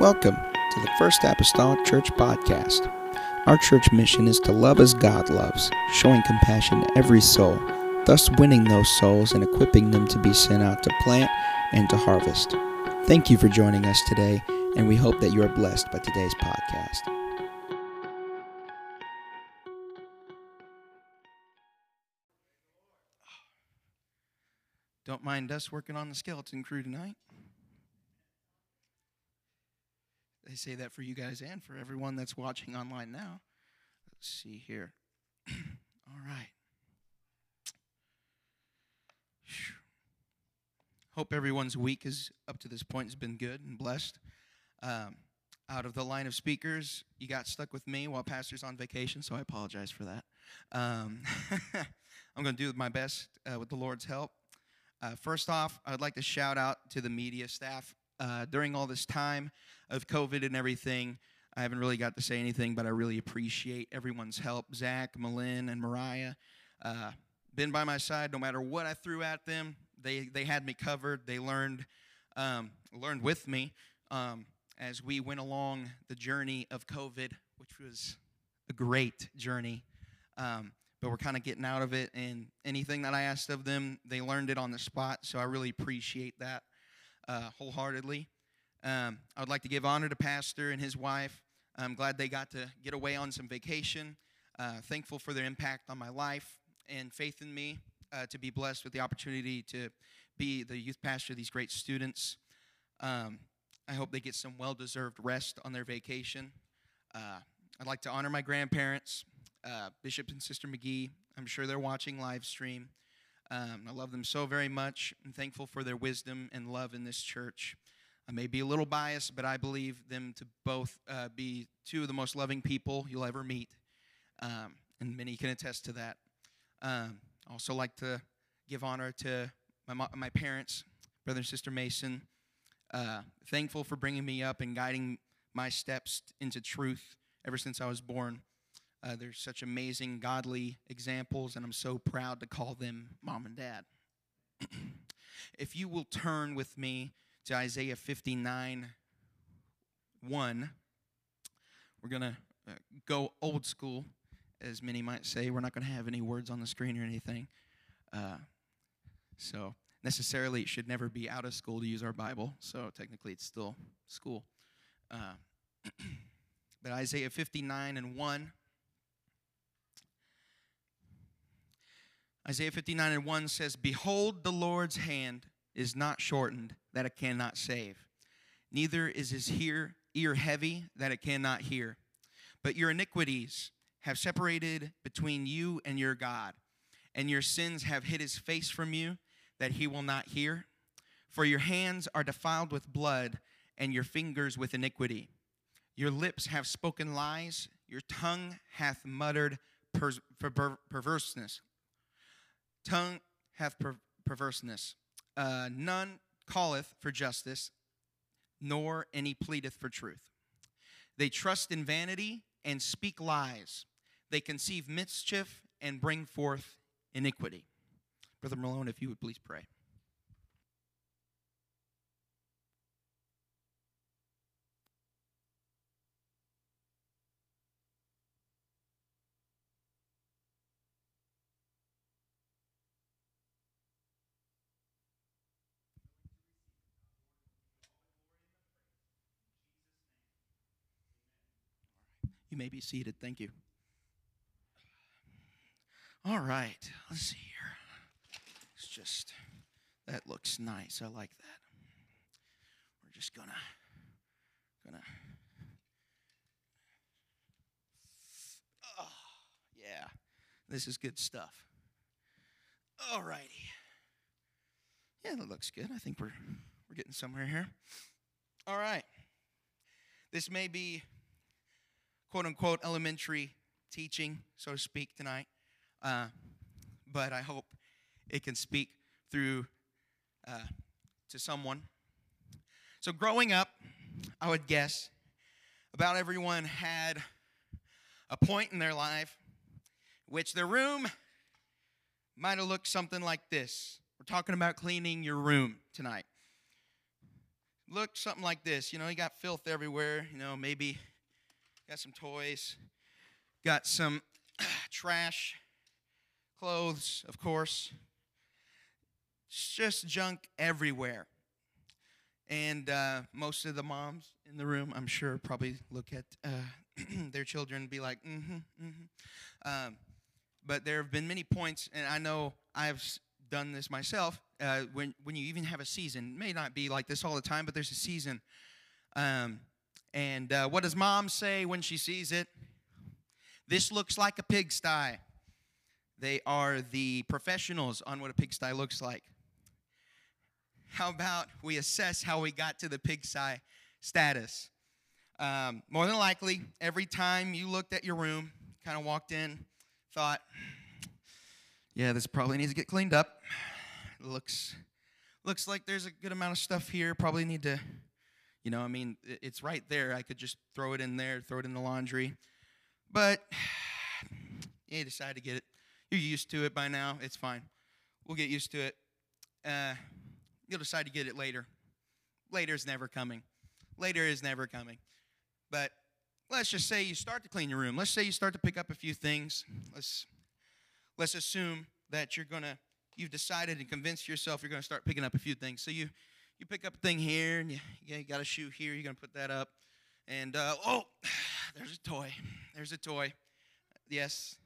Welcome to the First Apostolic Church Podcast. Our church mission is to love as God loves, showing compassion to every soul, thus winning those souls and equipping them to be sent out to plant and to harvest. Thank you for joining us today, and we hope that you are blessed by today's podcast. Don't mind us working on the skeleton crew tonight. They say that for you guys and for everyone that's watching online now. Let's see here. All right. Hope everyone's week is up to this point has been good and blessed. Um, out of the line of speakers, you got stuck with me while Pastor's on vacation, so I apologize for that. Um, I'm going to do my best uh, with the Lord's help. Uh, first off, I'd like to shout out to the media staff. Uh, during all this time of COVID and everything, I haven't really got to say anything, but I really appreciate everyone's help. Zach, Malin, and Mariah, uh, been by my side no matter what I threw at them. They they had me covered. They learned um, learned with me um, as we went along the journey of COVID, which was a great journey. Um, but we're kind of getting out of it, and anything that I asked of them, they learned it on the spot. So I really appreciate that uh, wholeheartedly. Um, I would like to give honor to Pastor and his wife. I'm glad they got to get away on some vacation. Uh, thankful for their impact on my life and faith in me uh, to be blessed with the opportunity to be the youth pastor of these great students. Um, I hope they get some well deserved rest on their vacation. Uh, I'd like to honor my grandparents, uh, Bishop and Sister McGee. I'm sure they're watching live stream. Um, I love them so very much. I'm thankful for their wisdom and love in this church. I may be a little biased, but I believe them to both uh, be two of the most loving people you'll ever meet. Um, and many can attest to that. Um, also like to give honor to my, my parents, brother and sister Mason. Uh, thankful for bringing me up and guiding my steps into truth ever since I was born. Uh, they're such amazing, godly examples, and I'm so proud to call them mom and dad. if you will turn with me to Isaiah 59 1, we're going to uh, go old school, as many might say. We're not going to have any words on the screen or anything. Uh, so, necessarily, it should never be out of school to use our Bible. So, technically, it's still school. Uh, but Isaiah 59 and 1 Isaiah 59 and 1 says, Behold, the Lord's hand is not shortened, that it cannot save, neither is his ear, heavy, that it cannot hear. But your iniquities have separated between you and your God, and your sins have hid his face from you, that he will not hear. For your hands are defiled with blood, and your fingers with iniquity. Your lips have spoken lies, your tongue hath muttered per- per- perverseness tongue hath per- perverseness. Uh, none calleth for justice, nor any pleadeth for truth. They trust in vanity and speak lies. They conceive mischief and bring forth iniquity. Brother Malone, if you would please pray. May be seated. Thank you. All right. Let's see here. It's just, that looks nice. I like that. We're just gonna, gonna, oh, yeah. This is good stuff. All righty. Yeah, that looks good. I think we're, we're getting somewhere here. All right. This may be quote unquote elementary teaching, so to speak, tonight. Uh, but I hope it can speak through uh, to someone. So, growing up, I would guess about everyone had a point in their life which their room might have looked something like this. We're talking about cleaning your room tonight. look something like this. You know, you got filth everywhere. You know, maybe got some toys, got some trash, clothes, of course. It's just junk everywhere. And uh, most of the moms in the room, I'm sure, probably look at uh, their children and be like, mm-hmm, mm-hmm. Um, but there have been many points, and I know I've done this myself. Uh, when when you even have a season, it may not be like this all the time, but there's a season. Um, and uh, what does mom say when she sees it? This looks like a pigsty. They are the professionals on what a pigsty looks like. How about we assess how we got to the pigsty status? Um, more than likely, every time you looked at your room, kind of walked in, thought, yeah, this probably needs to get cleaned up. Looks looks like there's a good amount of stuff here. Probably need to, you know, I mean, it's right there. I could just throw it in there, throw it in the laundry. But you decide to get it. You're used to it by now. It's fine. We'll get used to it. Uh, you'll decide to get it later. Later is never coming. Later is never coming. But let's just say you start to clean your room. Let's say you start to pick up a few things. Let's let's assume that you're gonna you've decided and convinced yourself you're gonna start picking up a few things. So you you pick up a thing here and you, you got a shoe here. You're gonna put that up, and uh, oh, there's a toy. There's a toy. Yes,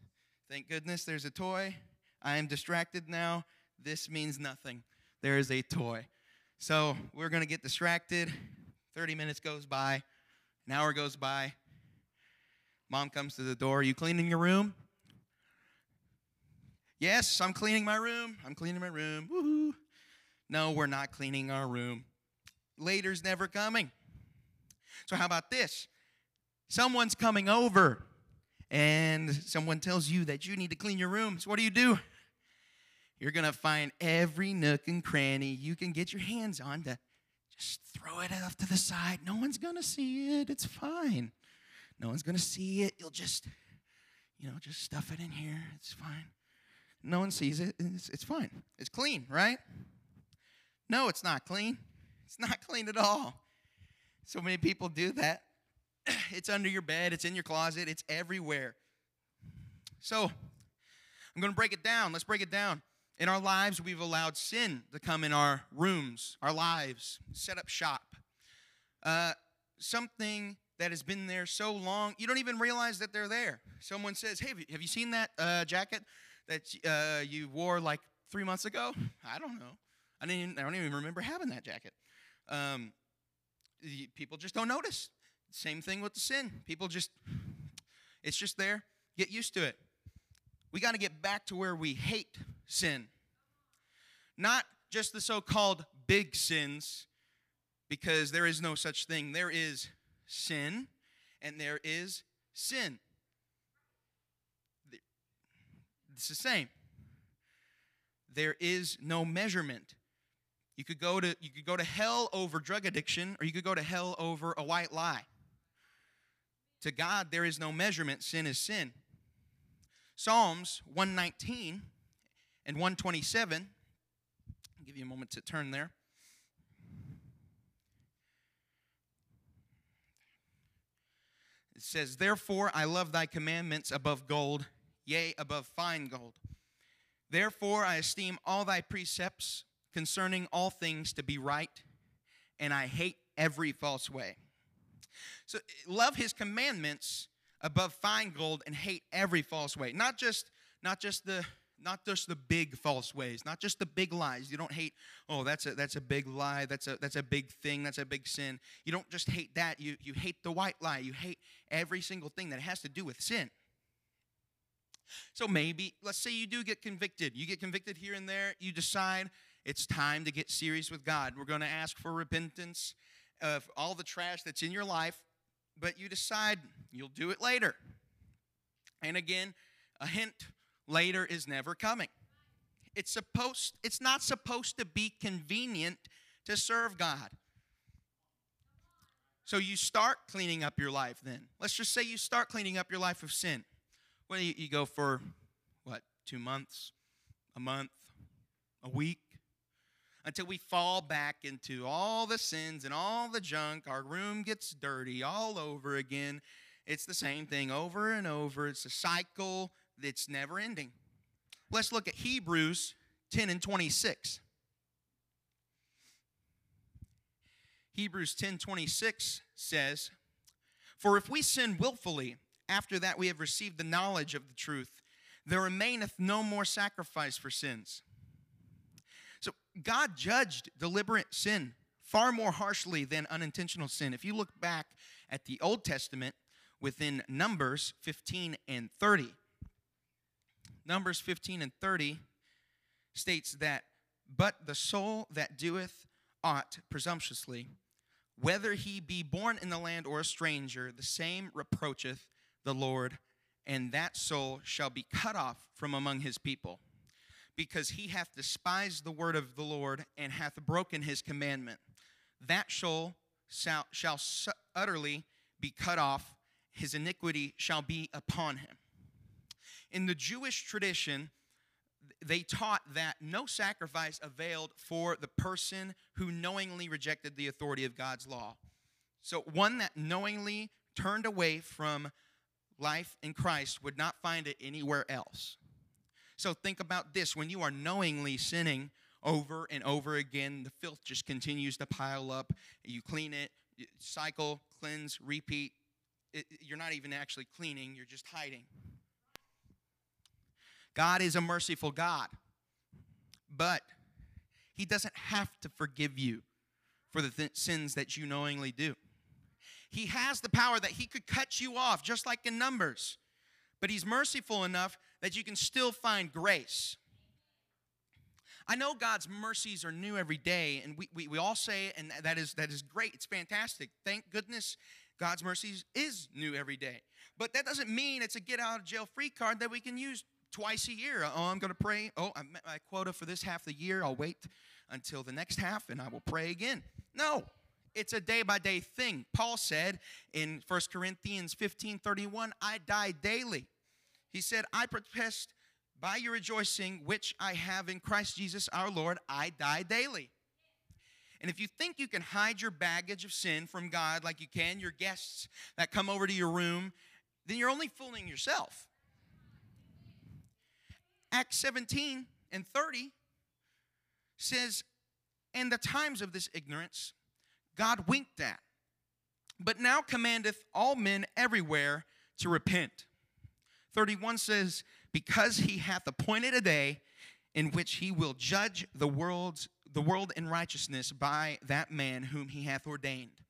thank goodness there's a toy. I am distracted now. This means nothing. There is a toy. So we're gonna get distracted. 30 minutes goes by, an hour goes by. Mom comes to the door. Are you cleaning your room? Yes, I'm cleaning my room. I'm cleaning my room. Woohoo. No, we're not cleaning our room. Later's never coming. So, how about this? Someone's coming over and someone tells you that you need to clean your room. So, what do you do? You're going to find every nook and cranny you can get your hands on to just throw it off to the side. No one's going to see it. It's fine. No one's going to see it. You'll just, you know, just stuff it in here. It's fine. No one sees it. It's, it's fine. It's clean, right? No, it's not clean. It's not clean at all. So many people do that. It's under your bed, it's in your closet, it's everywhere. So, I'm going to break it down. Let's break it down. In our lives, we've allowed sin to come in our rooms, our lives, set up shop. Uh, something that has been there so long, you don't even realize that they're there. Someone says, Hey, have you seen that uh, jacket that uh, you wore like three months ago? I don't know. I, didn't even, I don't even remember having that jacket. Um, people just don't notice. Same thing with the sin. People just, it's just there. Get used to it. We got to get back to where we hate sin. Not just the so called big sins, because there is no such thing. There is sin and there is sin. It's the same. There is no measurement. You could go to you could go to hell over drug addiction or you could go to hell over a white lie. To God there is no measurement. Sin is sin. Psalms 119 and 127 I'll give you a moment to turn there. It says, Therefore I love thy commandments above gold, yea, above fine gold. Therefore I esteem all thy precepts concerning all things to be right, and I hate every false way. So love his commandments above fine gold and hate every false way. Not just not just the not just the big false ways, not just the big lies. You don't hate, oh, that's a that's a big lie, that's a that's a big thing, that's a big sin. You don't just hate that, you you hate the white lie. You hate every single thing that has to do with sin. So maybe, let's say you do get convicted. You get convicted here and there, you decide it's time to get serious with God. We're going to ask for repentance of all the trash that's in your life, but you decide you'll do it later. And again, a hint Later is never coming. It's supposed it's not supposed to be convenient to serve God. So you start cleaning up your life then. Let's just say you start cleaning up your life of sin. Well, you, you go for what, two months, a month, a week, until we fall back into all the sins and all the junk. Our room gets dirty all over again. It's the same thing over and over. It's a cycle that's never ending. Let's look at Hebrews 10 and 26. Hebrews 10 26 says, For if we sin willfully, after that we have received the knowledge of the truth, there remaineth no more sacrifice for sins. God judged deliberate sin far more harshly than unintentional sin. If you look back at the Old Testament within Numbers 15 and 30, Numbers 15 and 30 states that, But the soul that doeth aught presumptuously, whether he be born in the land or a stranger, the same reproacheth the Lord, and that soul shall be cut off from among his people, because he hath despised the word of the Lord and hath broken his commandment. That soul shall, shall utterly be cut off, his iniquity shall be upon him. In the Jewish tradition, they taught that no sacrifice availed for the person who knowingly rejected the authority of God's law. So, one that knowingly turned away from life in Christ would not find it anywhere else. So, think about this when you are knowingly sinning over and over again, the filth just continues to pile up. You clean it, cycle, cleanse, repeat. It, you're not even actually cleaning, you're just hiding. God is a merciful God, but He doesn't have to forgive you for the th- sins that you knowingly do. He has the power that He could cut you off, just like in Numbers, but He's merciful enough that you can still find grace. I know God's mercies are new every day, and we, we, we all say and that is, that is great. It's fantastic. Thank goodness God's mercies is new every day. But that doesn't mean it's a get out of jail free card that we can use twice a year. Oh, I'm going to pray. Oh, I met my quota for this half of the year. I'll wait until the next half and I will pray again. No, it's a day by day thing. Paul said in 1 Corinthians 15 31, I die daily. He said, I protest by your rejoicing, which I have in Christ Jesus our Lord, I die daily. And if you think you can hide your baggage of sin from God like you can your guests that come over to your room, then you're only fooling yourself. Acts 17 and 30 says, And the times of this ignorance God winked at, but now commandeth all men everywhere to repent. 31 says, Because he hath appointed a day in which he will judge the world's the world in righteousness by that man whom he hath ordained,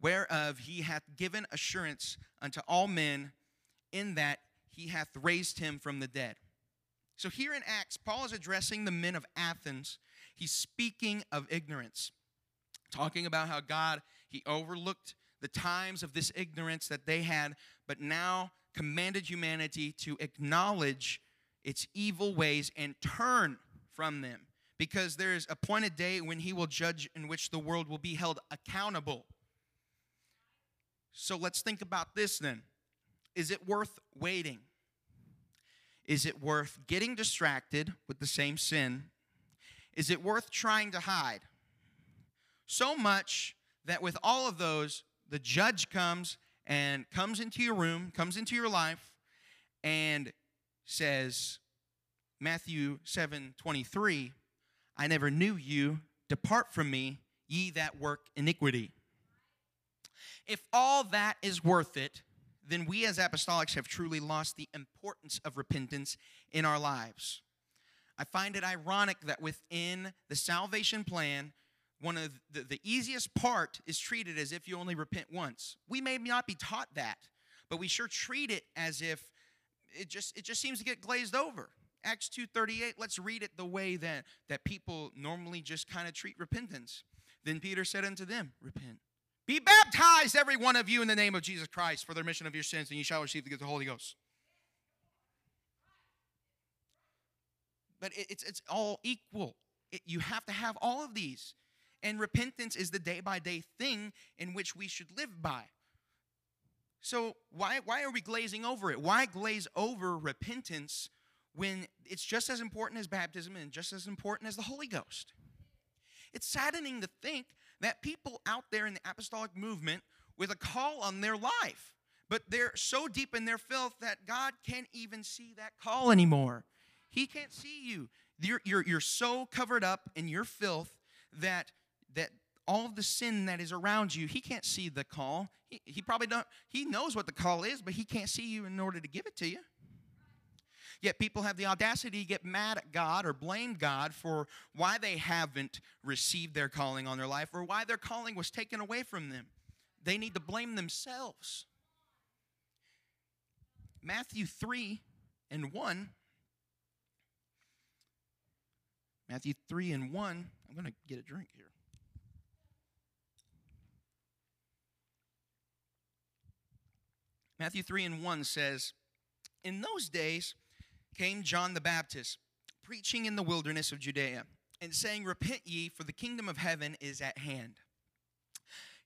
whereof he hath given assurance unto all men in that he hath raised him from the dead. So here in Acts, Paul is addressing the men of Athens. He's speaking of ignorance, talking about how God, he overlooked the times of this ignorance that they had, but now commanded humanity to acknowledge its evil ways and turn from them because there is appointed day when he will judge in which the world will be held accountable. So let's think about this then. Is it worth waiting? Is it worth getting distracted with the same sin? Is it worth trying to hide? So much that with all of those, the judge comes and comes into your room, comes into your life, and says, Matthew 7 23, I never knew you. Depart from me, ye that work iniquity. If all that is worth it, then we as apostolics have truly lost the importance of repentance in our lives. I find it ironic that within the salvation plan, one of the, the easiest part is treated as if you only repent once. We may not be taught that, but we sure treat it as if it just it just seems to get glazed over. Acts 2:38, let's read it the way that, that people normally just kind of treat repentance. Then Peter said unto them, Repent be baptized, every one of you, in the name of Jesus Christ for the remission of your sins, and you shall receive the gift of the Holy Ghost. But it, it's, it's all equal. It, you have to have all of these. And repentance is the day by day thing in which we should live by. So, why, why are we glazing over it? Why glaze over repentance when it's just as important as baptism and just as important as the Holy Ghost? It's saddening to think that people out there in the apostolic movement with a call on their life, but they're so deep in their filth that God can't even see that call anymore. He can't see you. You're, you're, you're so covered up in your filth that, that all the sin that is around you, he can't see the call. He, he probably don't, he knows what the call is, but he can't see you in order to give it to you. Yet people have the audacity to get mad at God or blame God for why they haven't received their calling on their life or why their calling was taken away from them. They need to blame themselves. Matthew 3 and 1. Matthew 3 and 1. I'm going to get a drink here. Matthew 3 and 1 says, In those days came John the Baptist, preaching in the wilderness of Judea, and saying, Repent ye, for the kingdom of heaven is at hand.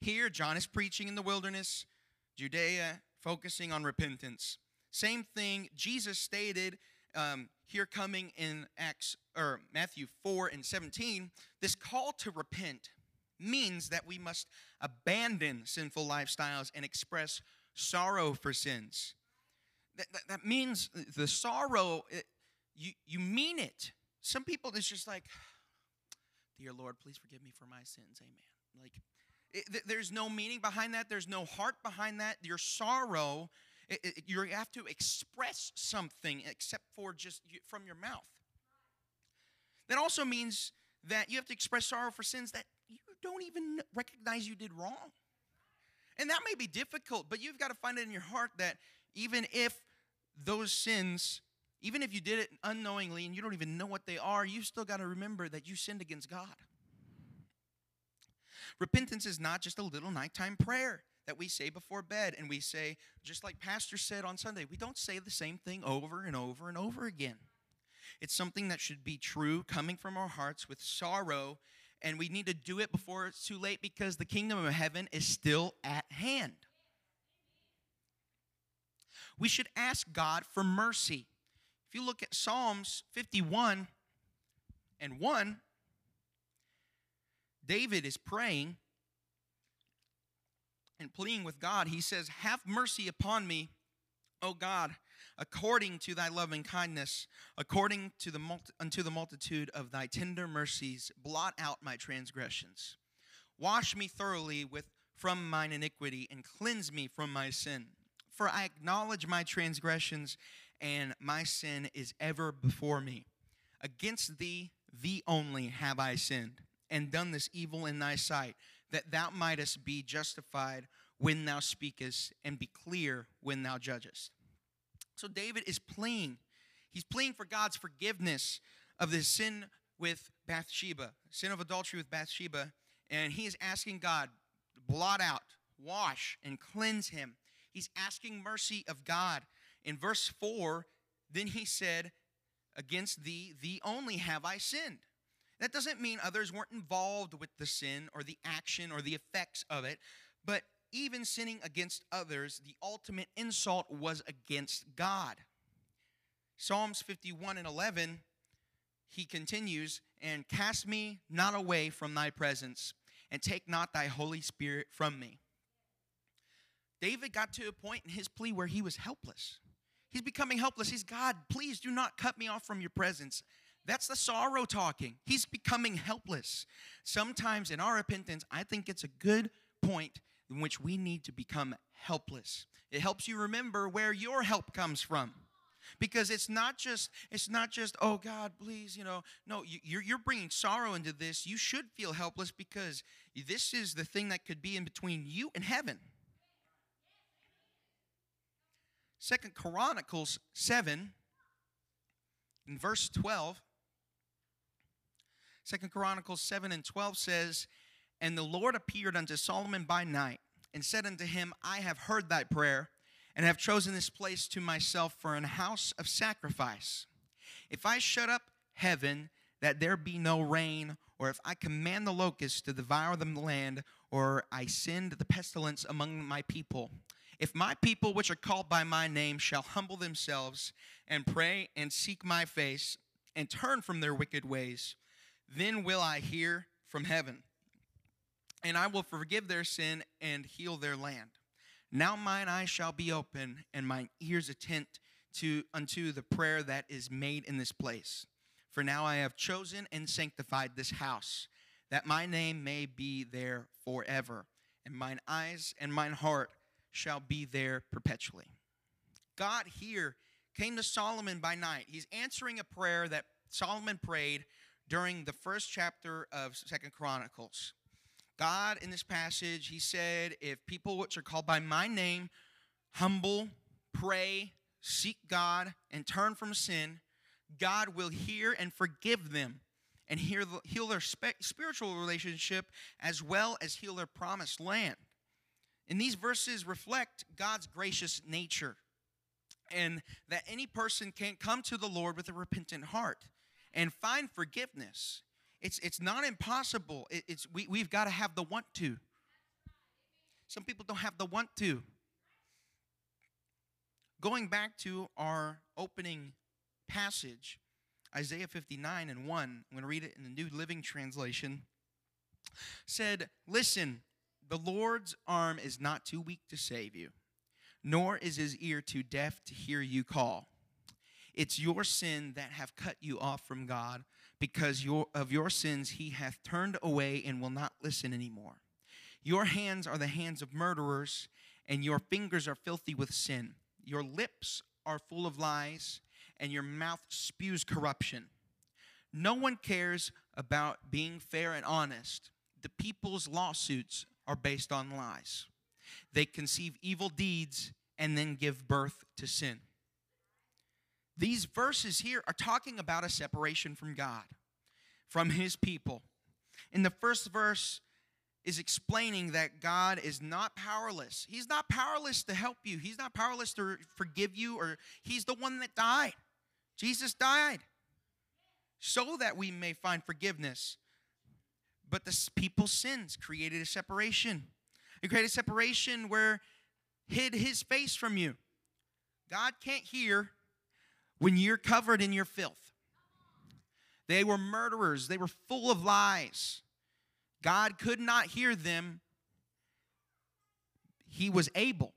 Here, John is preaching in the wilderness, Judea, focusing on repentance. Same thing Jesus stated um, here coming in Acts or Matthew 4 and 17. This call to repent means that we must abandon sinful lifestyles and express sorrow for sins. That, that, that means the sorrow, it, you, you mean it. Some people, it's just like, Dear Lord, please forgive me for my sins. Amen. Like, it, there's no meaning behind that. There's no heart behind that. Your sorrow, it, you have to express something except for just from your mouth. That also means that you have to express sorrow for sins that you don't even recognize you did wrong. And that may be difficult, but you've got to find it in your heart that even if those sins, even if you did it unknowingly and you don't even know what they are, you still got to remember that you sinned against God. Repentance is not just a little nighttime prayer that we say before bed and we say, just like Pastor said on Sunday, we don't say the same thing over and over and over again. It's something that should be true, coming from our hearts with sorrow and we need to do it before it's too late because the kingdom of heaven is still at hand. We should ask God for mercy. If you look at Psalms 51 and 1, David is praying and pleading with God. He says, Have mercy upon me, O God, according to thy loving kindness, according to the unto the multitude of thy tender mercies, blot out my transgressions. Wash me thoroughly with from mine iniquity and cleanse me from my sin. For I acknowledge my transgressions, and my sin is ever before me. Against thee, thee only, have I sinned, and done this evil in thy sight, that thou mightest be justified when thou speakest, and be clear when thou judgest. So David is pleading. He's pleading for God's forgiveness of the sin with Bathsheba, sin of adultery with Bathsheba, and he is asking God, to blot out, wash, and cleanse him. He's asking mercy of God. In verse 4, then he said, Against thee, thee only have I sinned. That doesn't mean others weren't involved with the sin or the action or the effects of it, but even sinning against others, the ultimate insult was against God. Psalms 51 and 11, he continues, and cast me not away from thy presence, and take not thy Holy Spirit from me. David got to a point in his plea where he was helpless. He's becoming helpless. He's God, please do not cut me off from your presence. That's the sorrow talking. He's becoming helpless. Sometimes in our repentance, I think it's a good point in which we need to become helpless. It helps you remember where your help comes from. Because it's not just it's not just oh God please you know no you're you're bringing sorrow into this you should feel helpless because this is the thing that could be in between you and heaven. Second Chronicles 7 in verse 12 Second Chronicles 7 and 12 says and the Lord appeared unto Solomon by night and said unto him, I have heard thy prayer and have chosen this place to myself for an house of sacrifice. If I shut up heaven that there be no rain, or if I command the locusts to devour the land, or I send the pestilence among my people, if my people which are called by my name shall humble themselves and pray and seek my face and turn from their wicked ways, then will I hear from heaven, and I will forgive their sin and heal their land. Now mine eyes shall be open, and mine ears attent to unto the prayer that is made in this place. For now I have chosen and sanctified this house, that my name may be there forever, and mine eyes and mine heart shall be there perpetually. God here came to Solomon by night. He's answering a prayer that Solomon prayed during the first chapter of Second Chronicles. God, in this passage, he said, If people which are called by my name humble, pray, seek God, and turn from sin, God will hear and forgive them and heal their spiritual relationship as well as heal their promised land. And these verses reflect God's gracious nature and that any person can come to the Lord with a repentant heart and find forgiveness. It's, it's not impossible. It, it's, we, we've got to have the want to. Some people don't have the want to. Going back to our opening passage, Isaiah 59 and 1, I'm going to read it in the New Living Translation, said, Listen, the Lord's arm is not too weak to save you, nor is his ear too deaf to hear you call. It's your sin that have cut you off from God. Because your, of your sins he hath turned away and will not listen anymore. Your hands are the hands of murderers, and your fingers are filthy with sin. Your lips are full of lies, and your mouth spews corruption. No one cares about being fair and honest. The people's lawsuits are based on lies. They conceive evil deeds and then give birth to sin. These verses here are talking about a separation from God, from his people. In the first verse is explaining that God is not powerless. He's not powerless to help you. He's not powerless to forgive you or he's the one that died. Jesus died so that we may find forgiveness. But the people's sins created a separation. It created a separation where hid his face from you. God can't hear when you're covered in your filth. They were murderers, they were full of lies. God could not hear them. He was able,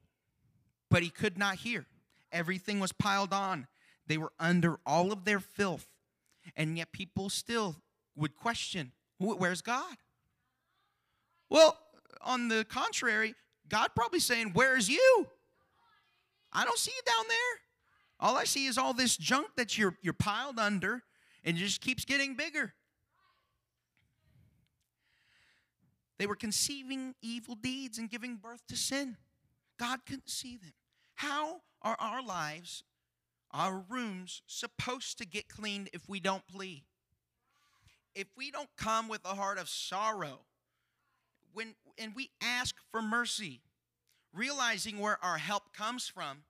but he could not hear. Everything was piled on. They were under all of their filth. And yet people still would question where's God? Well, on the contrary, God probably saying, Where's you? I don't see you down there. All I see is all this junk that you're, you're piled under and it just keeps getting bigger. They were conceiving evil deeds and giving birth to sin. God couldn't see them. How are our lives, our rooms, supposed to get cleaned if we don't plea? If we don't come with a heart of sorrow, when and we ask for mercy, realizing where our help comes from,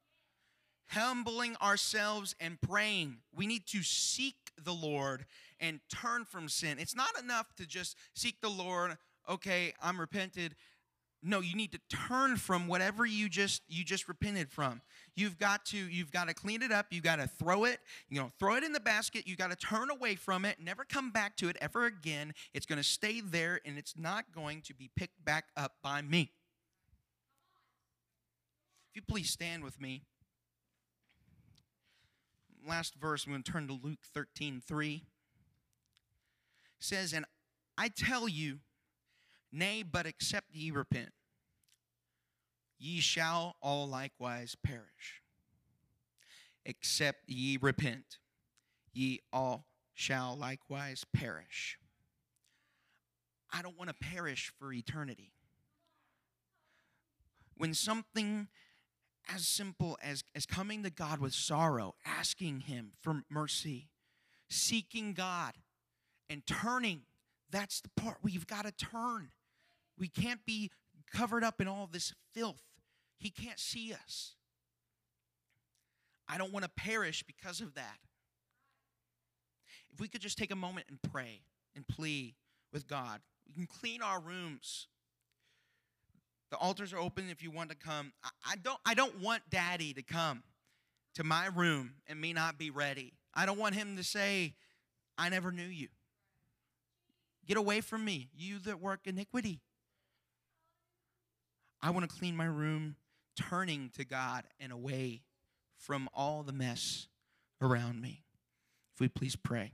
humbling ourselves and praying. We need to seek the Lord and turn from sin. It's not enough to just seek the Lord, okay, I'm repented. No, you need to turn from whatever you just you just repented from. You've got to you've got to clean it up. You've got to throw it, you know, throw it in the basket. You got to turn away from it. Never come back to it ever again. It's going to stay there and it's not going to be picked back up by me. If you please stand with me last verse, I'm going to turn to Luke 13 3. says, And I tell you, nay, but except ye repent, ye shall all likewise perish. Except ye repent, ye all shall likewise perish. I don't want to perish for eternity. When something as simple as, as coming to God with sorrow, asking Him for mercy, seeking God, and turning. That's the part you've got to turn. We can't be covered up in all this filth. He can't see us. I don't want to perish because of that. If we could just take a moment and pray and plea with God, we can clean our rooms. The altars are open if you want to come. I, don't I don't want daddy to come to my room and me not be ready. I don't want him to say, I never knew you. Get away from me, you that work iniquity. I want to clean my room, turning to God and away from all the mess around me. If we please pray.